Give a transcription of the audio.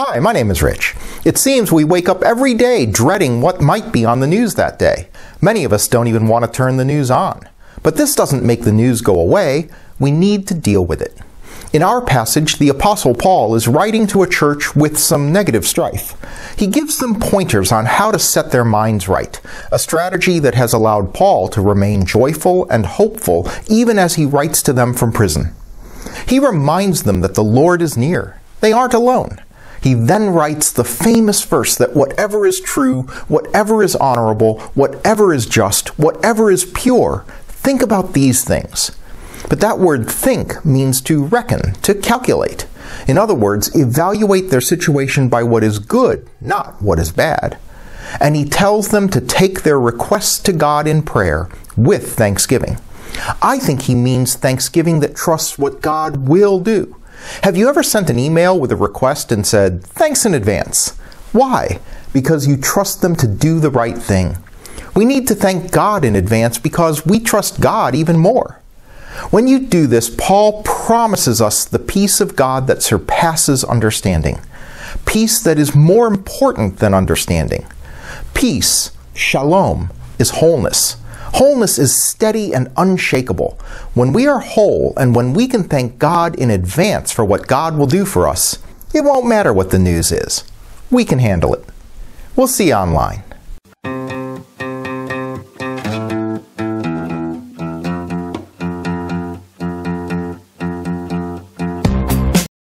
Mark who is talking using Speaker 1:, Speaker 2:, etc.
Speaker 1: Hi, my name is Rich. It seems we wake up every day dreading what might be on the news that day. Many of us don't even want to turn the news on. But this doesn't make the news go away. We need to deal with it. In our passage, the Apostle Paul is writing to a church with some negative strife. He gives them pointers on how to set their minds right, a strategy that has allowed Paul to remain joyful and hopeful even as he writes to them from prison. He reminds them that the Lord is near. They aren't alone. He then writes the famous verse that whatever is true, whatever is honorable, whatever is just, whatever is pure, think about these things. But that word think means to reckon, to calculate. In other words, evaluate their situation by what is good, not what is bad. And he tells them to take their requests to God in prayer with thanksgiving. I think he means thanksgiving that trusts what God will do. Have you ever sent an email with a request and said, thanks in advance? Why? Because you trust them to do the right thing. We need to thank God in advance because we trust God even more. When you do this, Paul promises us the peace of God that surpasses understanding. Peace that is more important than understanding. Peace, shalom, is wholeness. Wholeness is steady and unshakable. When we are whole and when we can thank God in advance for what God will do for us, it won't matter what the news is. We can handle it. We'll see you online.